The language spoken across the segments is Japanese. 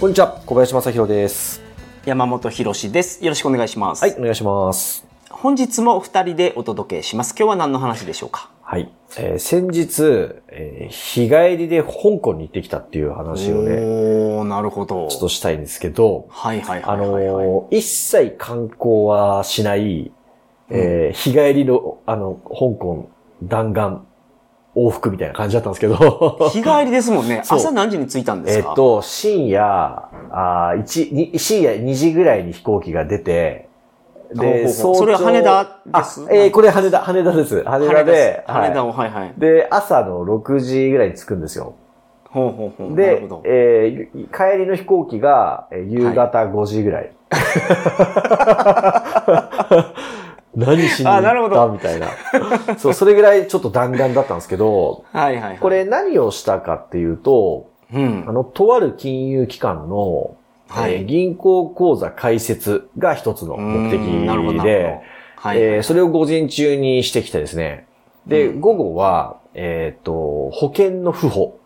こんにちは、小林正宏です。山本博史です。よろしくお願いします。はい、お願いします。本日も二人でお届けします。今日は何の話でしょうか？はい。えー先日、えー日帰りで香港に行ってきたっていう話をね、おー、なるほど。ちょっとしたいんですけど、はいはいあはいはい、はい。のー一切観光はしない、えー日帰りの、あの、香港弾丸往復みたいな感じだったんですけど、日帰りですもんね。朝何時に着いたんですか？えっ、と、深夜、あー一に深夜2時ぐらいに飛行機が出て、ほうほうそれは羽田です？あえーこれ羽田、羽田です。羽田で、はい羽田を、はいはい。で、朝の6時ぐらいに着くんですよ。ほうほうほう。で。えー帰りの飛行機がえー夕方5時ぐらい。何しに行ったみたいな。そう、それぐらいちょっと弾丸だったんですけど、はいはいはい。こ、れ何をしたかっていうと、うんあ。の、とある金融機関の、はいえー銀行口座開設が一つの目的で、はい、えーそれを午前中にしてきてですね。で、うん午後は、えっ、と、保険の付保。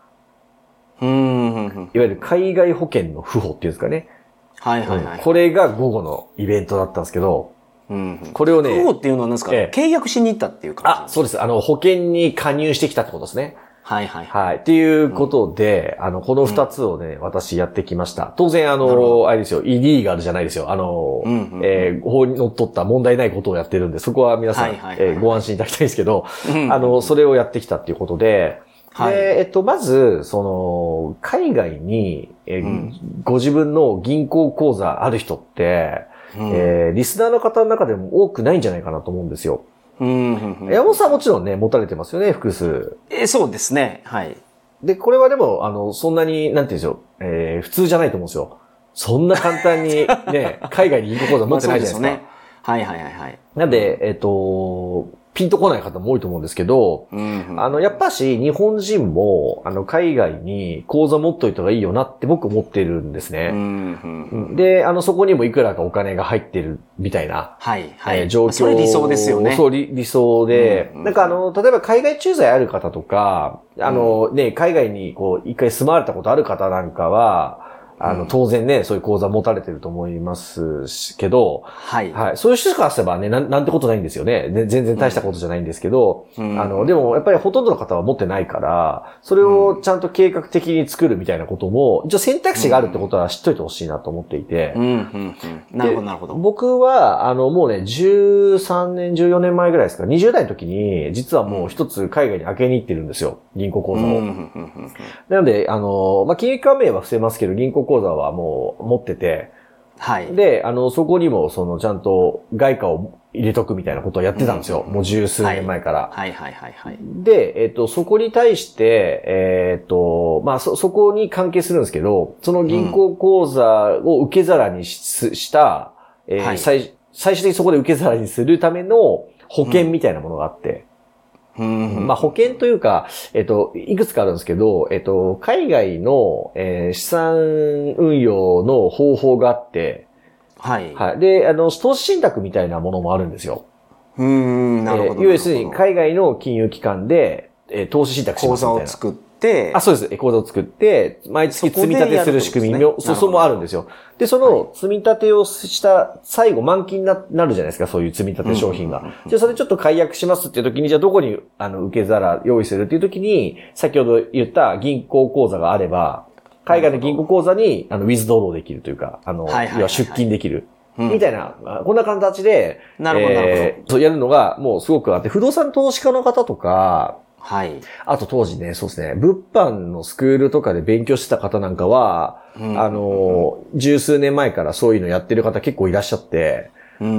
うん。いわゆる海外保険の付保っていうんですかね。はいはいはい。これが午後のイベントだったんですけど、うんうん。これをね、不法っていうのは何ですか、ええ契約しに行ったっていう感じ？あ、そうです。あの、保険に加入してきたってことですね。はいはいはい。はい。っていうことで、あの、この二つをね、私やってきました。当然、あの、あれですよ、イリーガルじゃないですよ。あの、うんうんうんえー法にのっとった問題ないことをやってるんで、そこは皆さん、はいはいはいえーご安心いただきたいんですけど、うんあの、それをやってきたっていうことで、はいで、えっと、まず、その、海外に、えーうんご自分の銀行口座ある人って、うんえーリスナーの方の中でも多くないんじゃないかなと思うんですよ。うんうんうん山本さんはもちろんね、持たれてますよね、複数。えそうですね。はい。で、これはでも、あの、そんなに、なんていうんでしょう、えー普通じゃないと思うんですよ。そんな簡単にね、海外に銀行口座持ってないじゃないですか。まあそうよね。はいはいはいはい。なんで、えっ、と、ピンとこない方も多いと思うんですけど、うんうんあの、やっぱし、日本人も、あの、海外に口座持っといた方がいいよなって僕思ってるんですうんうね。んで、あの、そこにもいくらかお金が入ってるみたいな、はいはい。えー状況。それ理想ですよね。そう、理理想で、うんうんなんかあの、例えば海外駐在ある方とか、あの、ね、海外にこう、一回住まわれたことある方なんかは、あの、うん当然ね、そういう口座持たれてると思いますしけど、はい。はい。そういう人からすればね、なんなんてことないんですよね。ね全然大したことじゃないんですけど、うんあの、でもやっぱりほとんどの方は持ってないから、それをちゃんと計画的に作るみたいなことも、一応選択肢があるってことは知っといてほしいなと思っていて、うんうんうん。なるほどなるほど。僕は、あの、もうね、13年、14年前ぐらいですか、20代の時に、実はもう一つ海外に開けに行ってるんですよ。銀行口座を。うんうんうんうんなので、あの、まあ、金融機関名は伏せますけど、銀行口座はもう持ってて、はい。で、あの、そこにも、その、ちゃんと外貨を入れとくみたいなことをやってたんですよ。うんもう十数年前から。はいはいはいはい。で、えっと、そこに対して、えっと、まあ、そ、そこに関係するんですけど、その銀行口座を受け皿にしした、えーはい最、最終的にそこで受け皿にするための保険みたいなものがあって、まあ、保険というか、えっと、いくつかあるんですけど、えっと、海外の、えー資産運用の方法があって、はい。はい。で、あの、投資信託みたいなものもあるんですよ。うーん、なるほど。えー要するに海外の金融機関で、えー投資信託しま口すみたいな。座を作って、あ、そうです。えー口座を作って、毎月積み立てする仕組みも、そねそもあるんですよ。で、その積み立てをした最後満期にななるじゃないですか、そういう積み立て商品が。じゃあそれちょっと解約しますっていう時に、じゃあどこに、あの、受け皿用意するっていう時に、先ほど言った銀行口座があれば、海外の銀行口座に、あの、ウィズドローできるというか、あの、はいはいはいはい要は出金できる。うんみたいな、あこんな形で、なるほどなるほどえーそうやるのがもうすごくあって、不動産投資家の方とか、はい。あと当時ね、そうですね、物販のスクールとかで勉強してた方なんかは、うんあの、十数年前からそういうのやってる方結構いらっしゃって、うんう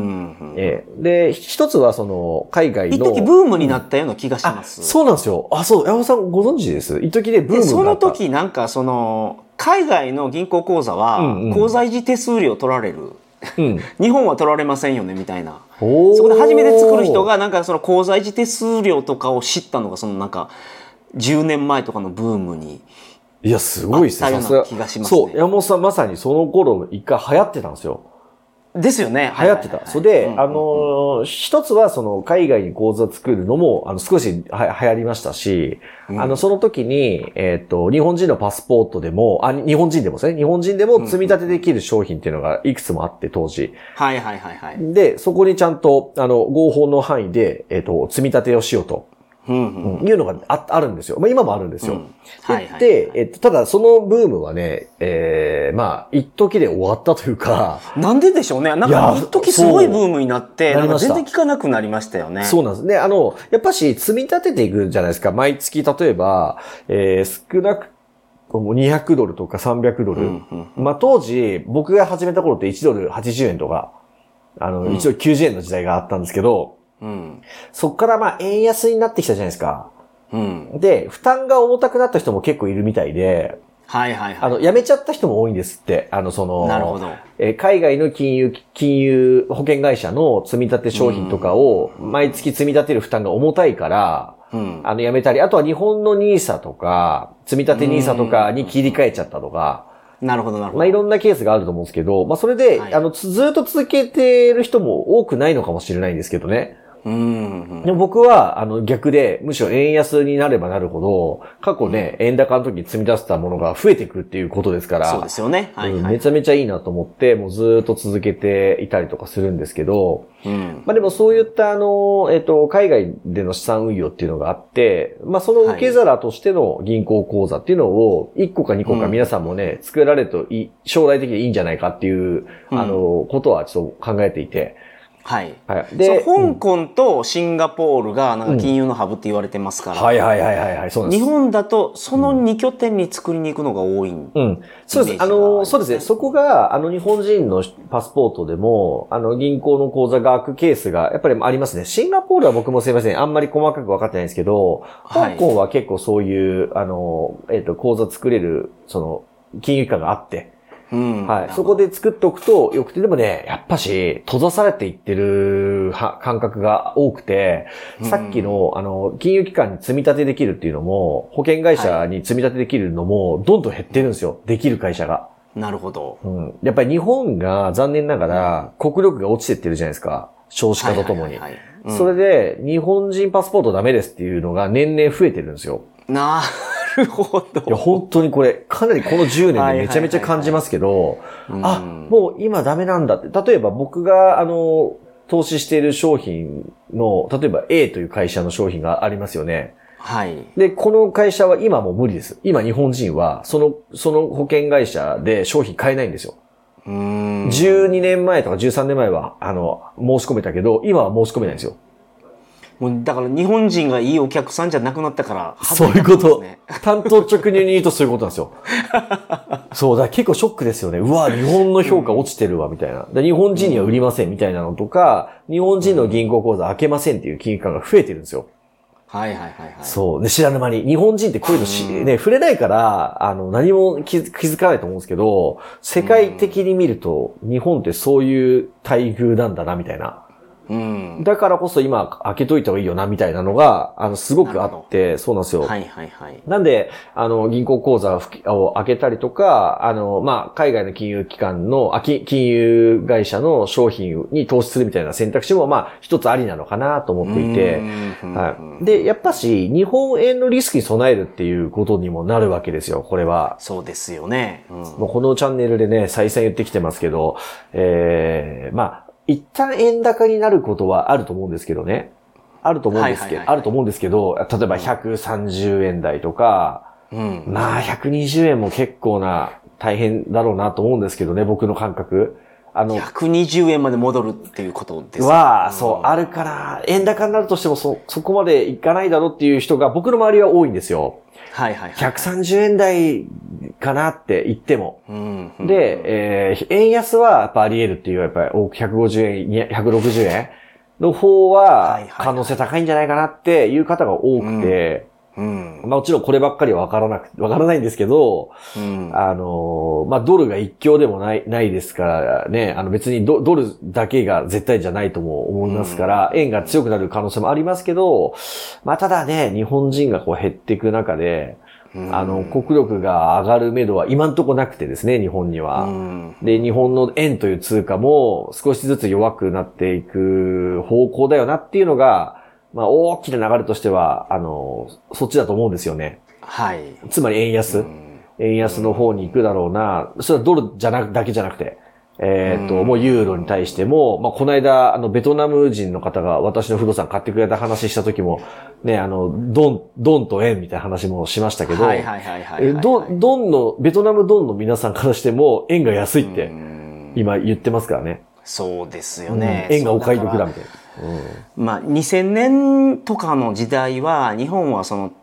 ん。えーで、一つはその、海外の。一時ブームになったような気がしあ、ます。そうなんですよ。あ、そう、山本さんご存知です？一時でブームで、そのになった。時なんかその、海外の銀行口座はうんうん口座維持手数料取られる。うん。日本は取られませんよねみたいな。そこで初めて作る人がなんかその口座維持手数料とかを知ったのがそのなんか10年前とかのブームに。いや、すごいですね。気がしますねそう、山本さんまさにその頃一回流行ってたんですよ。ですよね。流行ってた。それで、うんあのー、一つはその海外に口座作るのも、あの、少しは流行りましたし、うんあの、その時に、えっ、と、日本人のパスポートでも、あ、日本人でもですね、日本人でも積み立てできる商品っていうのがいくつもあって、当時。はいはいはいはい。で、そこにちゃんと、あの、合法の範囲で、えっ、と、積み立てをしようと、うんうん。いうのがああるんですよ。まあ、今もあるんですよ。うんはいはい。で、えっと、ただそのブームはね、えー、まあ、一時で終わったというか、なんででしょうね。なんか一時すごいブームになって、なんか全然聞かなくなりましたよね。そうなんですね。あの、やっぱし積み立てていくじゃないですか。毎月、例えば、えー、少なくとも200ドルとか300ドル。うんうんまあ、当時、僕が始めた頃って1ドル80円とか、あの、うん1ドル90円の時代があったんですけど、うん。そっからまあ、円安になってきたじゃないですか。うん。で、負担が重たくなった人も結構いるみたいで、はいはいはい。あの、辞めちゃった人も多いんですって。あの、その、なるほど。えー海外の金融、金融保険会社の積み立て商品とかを毎月積み立てる負担が重たいから、うん。あの、やめたり、あとは日本の NISA とか、積み立て NISA とかに切り替えちゃったとか、なるほどなるほど。まあ、いろんなケースがあると思うんですけど、まあ、それで、はいあの、つずっと続けてる人も多くないのかもしれないんですけどね。でも僕は、あの、逆で、むしろ円安になればなるほど、過去ね、円高の時に積み出したものが増えていくっていうことですから、そうですよね。はいはい。うんめちゃめちゃいいなと思って、もうずーっと続けていたりとかするんですけど、うん。まあでもそういったあの、えっ、と、海外での資産運用っていうのがあって、まあその受け皿としての銀行口座っていうのを、1個か2個かうん皆さんもね、作られるといい、将来的にいいんじゃないかっていう、うんあの、ことはちょっと考えていて、はい。はい。で、香港とシンガポールがなんか金融のハブって言われてますから、はいはいはいはいはい、そうです。日本だとその2拠点に作りに行くのが多いんうん。そうです。あの、そうですね。そこが、あの、日本人のパスポートでも、あの、銀行の口座が開くケースが、やっぱりありますね。シンガポールは僕もすいません。あんまり細かく分かってないんですけど、はい香港は結構そういう、あの、えっ、と、口座作れる、その、金融機関があって、うん。はい。そこで作っておくとよくて、でもね、やっぱし、閉ざされていってるは感覚が多くて、さっきの、あの、金融機関に積み立てできるっていうのも、保険会社に積み立てできるのも、どんどん減ってるんですよ。できる会社が。なるほど。うん。やっぱり日本が残念ながら、国力が落ちてってるじゃないですか。少子化とともにはい。はいはいはいうんそれで、日本人パスポートダメですっていうのが年々増えてるんですよ。なるほど。いや、本当にこれ、かなりこの10年でめちゃめちゃ感じますけど、あ、もう今ダメなんだって。例えば僕が、あの、投資している商品の、例えば A という会社の商品がありますよね。はい。で、この会社は今もう無理です。今日本人は、その、その保険会社で商品買えないんですよ。うーん。12年前とか13年前は、あの、申し込めたけど、今は申し込めないんですよ。もうだから日本人がいいお客さんじゃなくなったから、そういうこと。担当直入に言うとそういうことなんですよ。そう、だから結構ショックですよね。うわ、日本の評価落ちてるわ、みたいな。で日本人には売りません、みたいなのとか、日本人の銀行口座開けませんっていう金融機関が増えてるんですよ。はいはいはいはい。そう。で、知らぬ間に。日本人ってこういうのし、ね、触れないから、あの、何も気づかないと思うんですけど、世界的に見ると、日本ってそういう待遇なんだな、みたいな。うん。だからこそ今開けといた方がいいよな、みたいなのが、あの、すごくあって、そうなんですよ。はいはいはい。なんで、あの、銀行口座を開けたりとか、あの、まあ、海外の金融機関の、あ、き金融会社の商品に投資するみたいな選択肢も、まあ、一つありなのかなと思っていて、うんはい。で、やっぱし、日本円のリスクに備えるっていうことにもなるわけですよ、これは。そうですよね。うんもうこのチャンネルでね、再三言ってきてますけど、ええまあ、一旦円高になることはあると思うんですけどね。あると思うんですけど、あると思うんですけど、例えば130円台とか、うん。まあ、120円も結構な大変だろうなと思うんですけどね、僕の感覚。あの、120円まで戻るっていうことですは、そう、あるから、円高になるとしてもそ、そこまでいかないだろうっていう人が僕の周りは多いんですよ。はいはいはい。130円台かなって言っても。うんうん。で、えー円安はやっぱあり得るっていう、やっぱり多く150円、に160円の方は可能性高いんじゃないかなっていう方が多くて、うん。まあもちろんこればっかりはわからなく、わからないんですけど、うん。あの、まあドルが一強でもない、ないですからね、あの別にドドルだけが絶対じゃないとも思いますから、円が強くなる可能性もありますけど、まあただね、日本人がこう減っていく中で、あの、国力が上がる目処は今んとこなくてですね、日本には。うんで、日本の円という通貨も少しずつ弱くなっていく方向だよなっていうのが、まあ大きな流れとしては、あの、そっちだと思うんですよね。はい。つまり円安。うん円安の方に行くだろうな。それはドルじゃなく、だけじゃなくて。えっ、と、うんもうユーロに対しても、まあ、この間、あの、ベトナム人の方が私の不動産買ってくれた話した時も、ね、あの、ドン、ドンと円みたいな話もしましたけど、はいはいはいはいはい。えドン、ドンの、ベトナムドンの皆さんからしても、円が安いって、うん今言ってますからね。そうですよね。円がお買い得だみたいな。うんまあ、2000年とかの時代は日本はその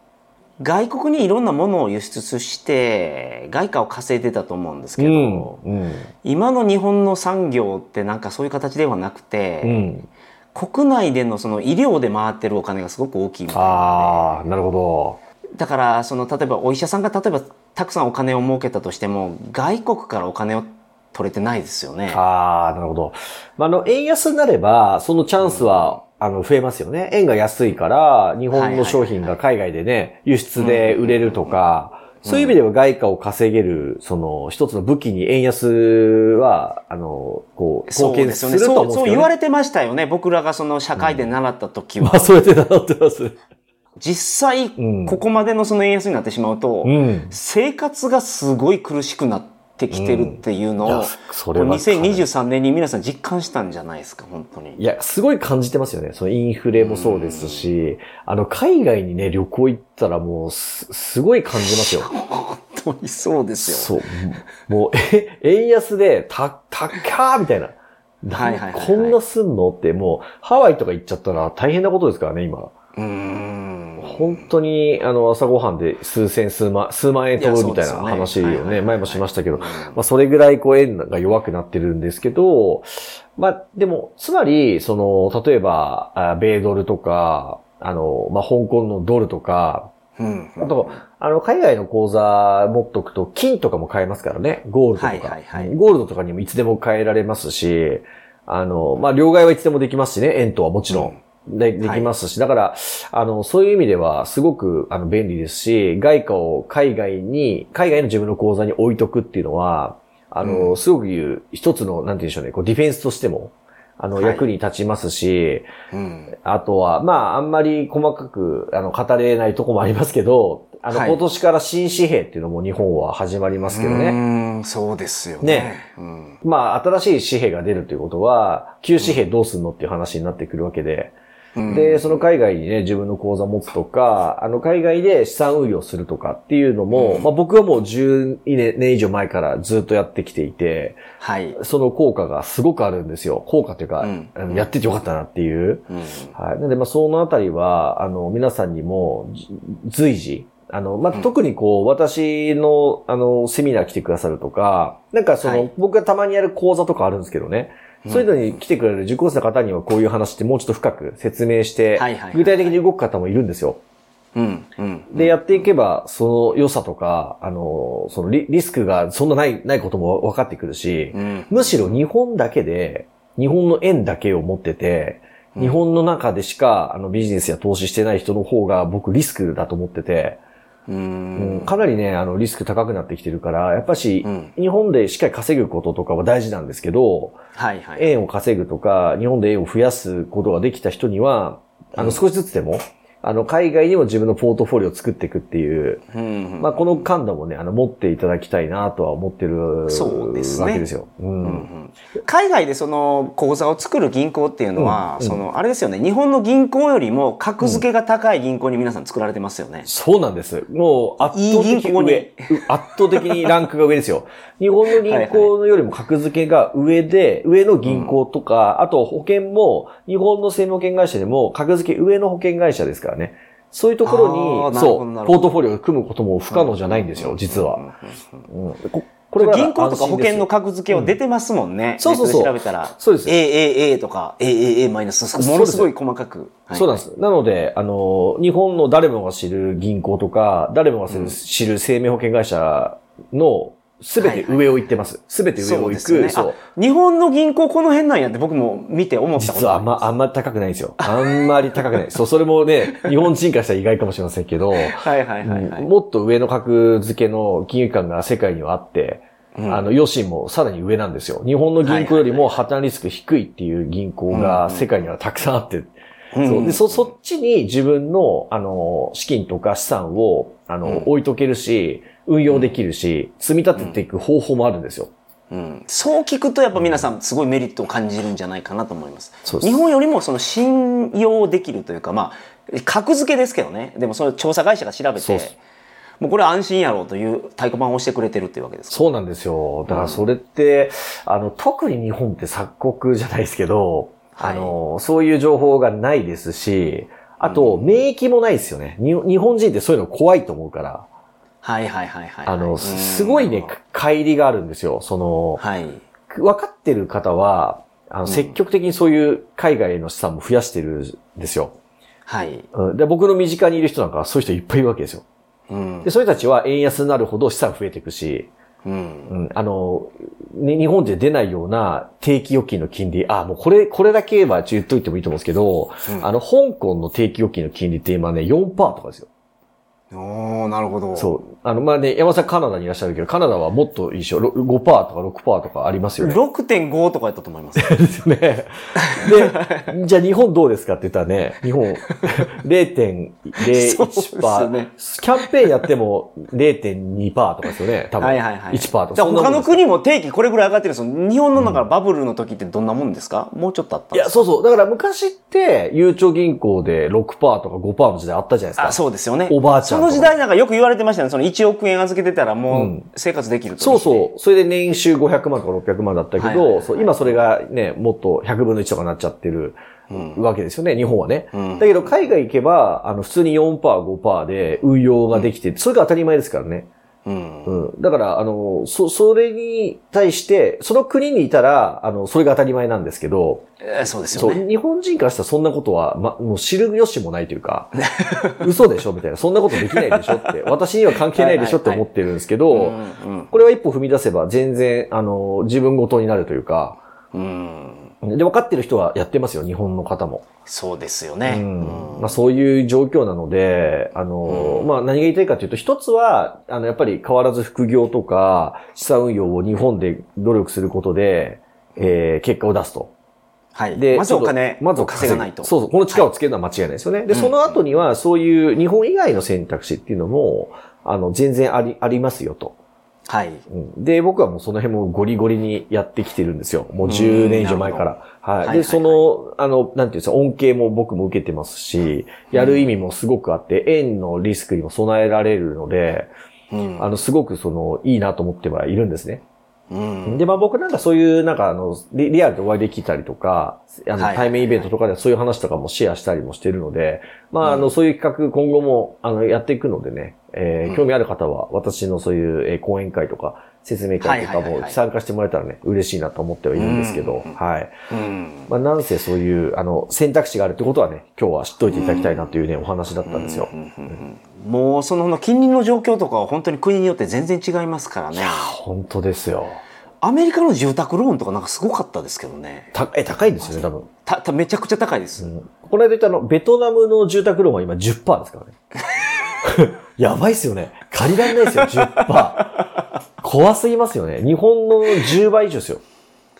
外国にいろんなものを輸出して外貨を稼いでたと思うんですけど、うん。今の日本の産業ってなんかそういう形ではなくて、うん。国内でのその医療で回ってるお金がすごく大きいみたいなああ、なるほど。だからその例えばお医者さんが例えばたくさんお金を儲けたとしても外国からお金を取れてないですよね。ああ、なるほど。まあ、あの、円安になれば、そのチャンスは、あの、増えますよね。円が安いから、日本の商品が海外でね、輸出で売れるとか、そういう意味では外貨を稼げる、その、一つの武器に円安は、あの、こう、そう貢献ですると思そう、うんですけど、ね。そう言われてましたよね。僕らがその社会で習った時は。まあ、それで習ってます。実際、んここまでのその円安になってしまうと、うん。生活がすごい苦しくなってきてるっていうのを、いやそれはかなり2023年に皆さん実感したんじゃないですか、本当に。いや、すごい感じてますよね。そのインフレもそうですし、あの、海外にね、旅行行ったらもう、す、すごい感じますよ。本当にそうですよ。そう。もう、え、円安で、た、たっかーみたいな。はいはいはいはいこんなすんのって、もう、ハワイとか行っちゃったら大変なことですからね、今。うーん。本当に、あの、朝ごはんで数千、数万、数万円取るみたいな話いやそうですよねをね、はいはいはい前もしましたけど、うんまあ、それぐらい、こう、円が弱くなってるんですけど、まあ、でも、つまり、その、例えば、あ米ドルとか、あの、まあ、香港のドルとか、うん。あと、あの、海外の口座持っとくと、金とかも買えますからね。ゴールドとか。はいはいはいゴールドとかにもいつでも変えられますし、あの、まあ、両替はいつでもできますしね。円とはもちろん。で、できますし、だから、あの、そういう意味では、すごく、あの、便利ですし、外貨を海外に、海外の自分の口座に置いとくっていうのは、あの、うんすごく言う、一つの、なんて言うんでしょうね、こう、ディフェンスとしても、あの、はい役に立ちますし、うん。あとは、まあ、あんまり細かく、あの、語れないとこもありますけど、あの、はい今年から新紙幣っていうのも日本は始まりますけどね。ね。そうですよね。ねうん。まあ、新しい紙幣が出るということは、旧紙幣どうすんのっていう話になってくるわけで、うんで、その海外にね、自分の口座持つとか、あの、海外で資産運用するとかっていうのも、うんまあ僕はもう10年以上前からずっとやってきていて、はい。その効果がすごくあるんですよ。効果というか、うんやっててよかったなっていう。うん。はい。なので、まあ、そのあたりは、あの、皆さんにも、じ随時、あの、まあ、うん特にこう、私の、あの、セミナー来てくださるとか、なんかその、はい僕がたまにやる講座とかあるんですけどね、そういうのに来てくれる受講生の方にはこういう話ってもうちょっと深く説明して具体的に動く方もいるんですよ。うん。うん。で、やっていけば、その良さとか、あの、そのリリスクがそんなない、ないことも分かってくるし、うん。むしろ日本だけで、日本の円だけを持ってて、うん日本の中でしかあのビジネスや投資してない人の方が僕リスクだと思ってて、ううんん。かなりね、あのリスク高くなってきてるから、やっぱし、うん日本でしっかり稼ぐこととかは大事なんですけど、はいはい。円を稼ぐとか、日本で円を増やすことができた人には、あの少しずつでも、あの海外にも自分のポートフォリオを作っていくっていう、うん。まあこの感度もね、あの持っていただきたいなとは思ってるそうですねわけですよ。うんうんうん海外でその口座を作る銀行っていうのは、うんうんそのあれですよね日本の銀行よりも格付けが高い銀行に皆さん作られてますよね。そうなんです。もう圧倒いい的に上。圧倒的にランクが上ですよ。日本の銀行よりも格付けが上で、上の銀行とか、あと保険も、日本の生命保険会社でも格付け上の保険会社ですからね。そういうところに、そう、ポートフォリオを組むことも不可能じゃないんですよ、実は。うんここれが銀行とか保険の格付けを出てますもんね。そうそうそう調べたら。そうです AAA とか AAA マイナス、ものすごい細かく。はいそうなんです。なので、あの、日本の誰もが知る銀行とか、誰もが知る生命保険会社のすべて上を行ってます。すべて上そを行く。うですよね。そう。あ日本の銀行この辺なんやって僕も見て思ったこと実はあんま、あんま高くないんですよ。あんまり高くない。そう、それもね、日本人からしたら意外かもしれませんけど、はいはいはいはい。うんもっと上の格付けの金融機関が世界にはあって、うんあの、余震もさらに上なんですよ。日本の銀行よりも破綻リスク低いっていう銀行が世界にはたくさんあって、うんそうでそ、そっちに自分の、あの、資金とか資産を、あの、うん置いとけるし、運用できるし、積み立てていく方法もあるんですよ。うんそう聞くとやっぱ皆さんすごいメリットを感じるんじゃないかなと思います。す日本よりもその信用できるというか、まあ、格付けですけどね。でもその調査会社が調べてす、もうこれは安心やろうという太鼓判を押してくれてるっていうわけですか。そうなんですよ。だからそれって、あの、特に日本って鎖国じゃないですけど、はいあの、そういう情報がないですし、あと、免疫もないですよね。に日本人ってそういうの怖いと思うから、はいはいはいはい。あの、うんすごいね、乖離があるんですよ。その、はい。分かってる方は、あの、積極的にそういう海外の資産も増やしてるんですよ。はい。うんで僕の身近にいる人なんかはそういう人いっぱいいるわけですよ。うんで、。そういう人たちは円安になるほど資産増えていくし、うん。うん、あの、ね、日本で出ないような定期預金の金利、あ、もうこれ、これだけは言っといてもいいと思うんですけど、うんあの、香港の定期預金の金利って今ね、4%とかですよ。おー、なるほど。そう。あの、まあね、山田さんカナダにいらっしゃるけど、カナダはもっといいでしょ。ろ5%とか6%とかありますよね。6.5とかやったと思います。ですよね。で、じゃあ日本どうですかって言ったらね、日本0.01%。そうですよねキャンペーンやっても0.2%とかですよね。多分。はいはいはい。1%とか。じゃあ他の国も定期これぐらい上がってるんですよ。日本の中バブルの時ってどんなもんですか？もうちょっとあったんいや、そうそう。だから昔って、ゆうちょ銀行で6%とか5%の時代あったじゃないですか。あ、そうですよね。おばあちゃんの時代なんかよく言われてましたね。その1億円預けてたらもううん生活できると。そうそう。それで年収500万とか600万だったけはいはいはいど、そう今それがね、もっと100分の1とかなっちゃってるうんわけですよね、日本はね。うんだけど海外行けば、あの、普通に4%、5%で運用ができて、それが当たり前ですからね。うん。うん。だから、あの、そ、それに対して、その国にいたら、あの、それが当たり前なんですけど、えーそうですよね。日本人からしたらそんなことは、ま、もう知る由もないというか、嘘でしょみたいな、そんなことできないでしょって、私には関係ないでしょって思ってるんですけど、これは一歩踏み出せば全然、あの、自分ごとになるというか、うん。で、分かってる人はやってますよ、日本の方も。そうですようね。んうんまあ、そういう状況なので、あの、うんまあ、何が言いたいかというと、一つは、あの、やっぱり変わらず副業とか、資産運用を日本で努力することで、えー結果を出すと。はい。で、まずお金まずを稼がないと。そうそう、この力をつけるのは間違いないですよね。で、うんその後には、そういう日本以外の選択肢っていうのも、あの、全然あり、ありますよと。はい。うんで、僕はもうその辺もゴリゴリにやってきてるんですよ。もう10年以上前から。はい。で、はいはいはいその、あの、なんていうんですか、恩恵も僕も受けてますし、やる意味もすごくあって、円のリスクにも備えられるので、うんあの、すごくその、いいなと思ってはいるんですね。うん。で、まあ僕なんかそういう、なんかあの、リリアルでお会いできたりとか、あの、はい対面イベントとかではそういう話とかもシェアしたりもしてるので、まああの、そういう企画今後も、あの、やっていくのでね、えーうん。興味ある方は、私のそういう、えー講演会とか、説明会とかも参加してもらえたらね、嬉しいなと思ってはいるんですけど、うんはい。うん。まあなんせそういう、あの、選択肢があるってことはね、今日は知っといていただきたいなというね、お話だったんですよ。もうその近隣の状況とかは本当に国によって全然違いますからね。本当ですよ。アメリカの住宅ローンとかなんかすごかったですけどね。た、え、高いんですよね、多分。た、ためちゃくちゃ高いです。うんこの間言ったあの、ベトナムの住宅ローンは今10%ですからね。やばいっすよね。借りられないですよ、10%。怖すぎますよね。日本の10倍以上ですよ。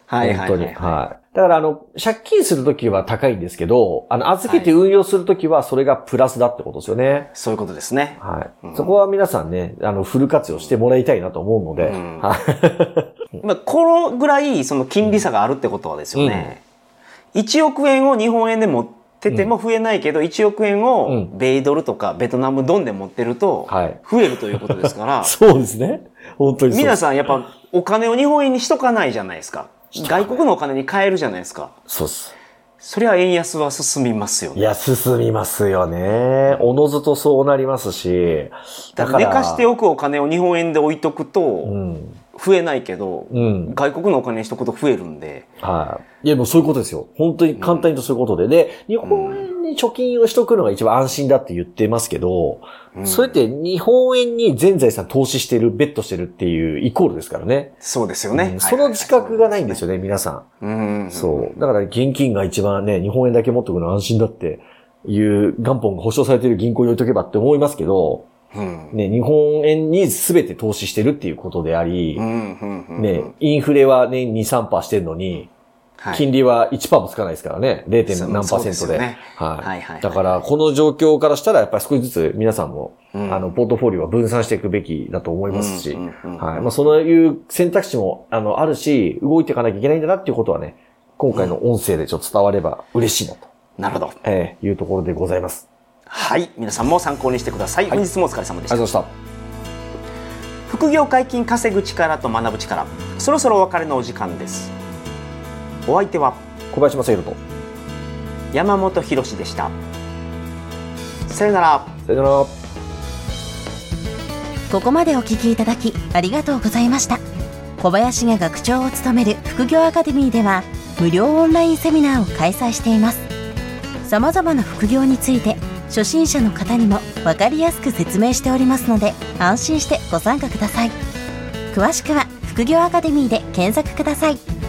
はいはい本当に。はいははい。だからあの、借金するときは高いんですけど、あの、預けて運用するときはそれがプラスだってことですよね。い。そういうことですね。はい。うんそこは皆さんね、あの、フル活用してもらいたいなと思うので、うんはい。まあ、このぐらいその金利差があるってことはですよね。1億円を日本円で持ってても増えないけど、1億円うをん米ドルとかベトナムドンで持ってるとはい。増えるということですから、そうですね。本当に。皆さんやっぱお金を日本円にしとかないじゃないですか。外国のお金に変えるじゃないですか。そうっす。そりゃ円安は進みますよね。いや、進みますよね。おのずとそうなりますし。だから寝かしておくお金を日本円で置いとくと、うん。増えないけど、うん。外国のお金にしとくと増えるんで。はい。いや、もうそういうことですよ。本当に簡単にとそういうことで。で、日本円に貯金をしとくのが一番安心だって言ってますけど、うんそれって日本円に全財産投資してる、ベットしてるっていうイコールですからね。そうですよね。うんその自覚がないんですよ。よね、皆さん。うん。そう。だから現金が一番ね、日本円だけ持っておくの安心だっていう元本が保証されている銀行に置いとけばって思いますけど、うん。ね、日本円に全て投資してるっていうことでありね、インフレは年2、3%してるのに、はい金利は1%もつかないですからね。0. そう何パーセントで。でねはい。はいだから、この状況からしたら、やっぱり少しずつ皆さんも、うんあの、ポートフォリオは分散していくべきだと思いますし、はい。まあ、そういう選択肢も、あの、あるし、動いていかなきゃいけないんだなっていうことはね、今回の音声でちょっと伝われば嬉しいなと、なるほど。えーいうところでございます。はい。皆さんも参考にしてください。本日もお疲れ様でしたありがとう。ございました。副業解禁稼ぐ力と学ぶ力そろそろお別れのお時間ですお相手は小林正宏と。山本博史でしたさよならさよなら。ここまでお聞きいただきありがとうございました小林が学長を務める副業アカデミーでは無料オンラインセミナーを開催しています様々な副業について初心者の方にも分かりやすく説明しておりますので安心してご参加ください。詳しくは副業アカデミーで検索ください。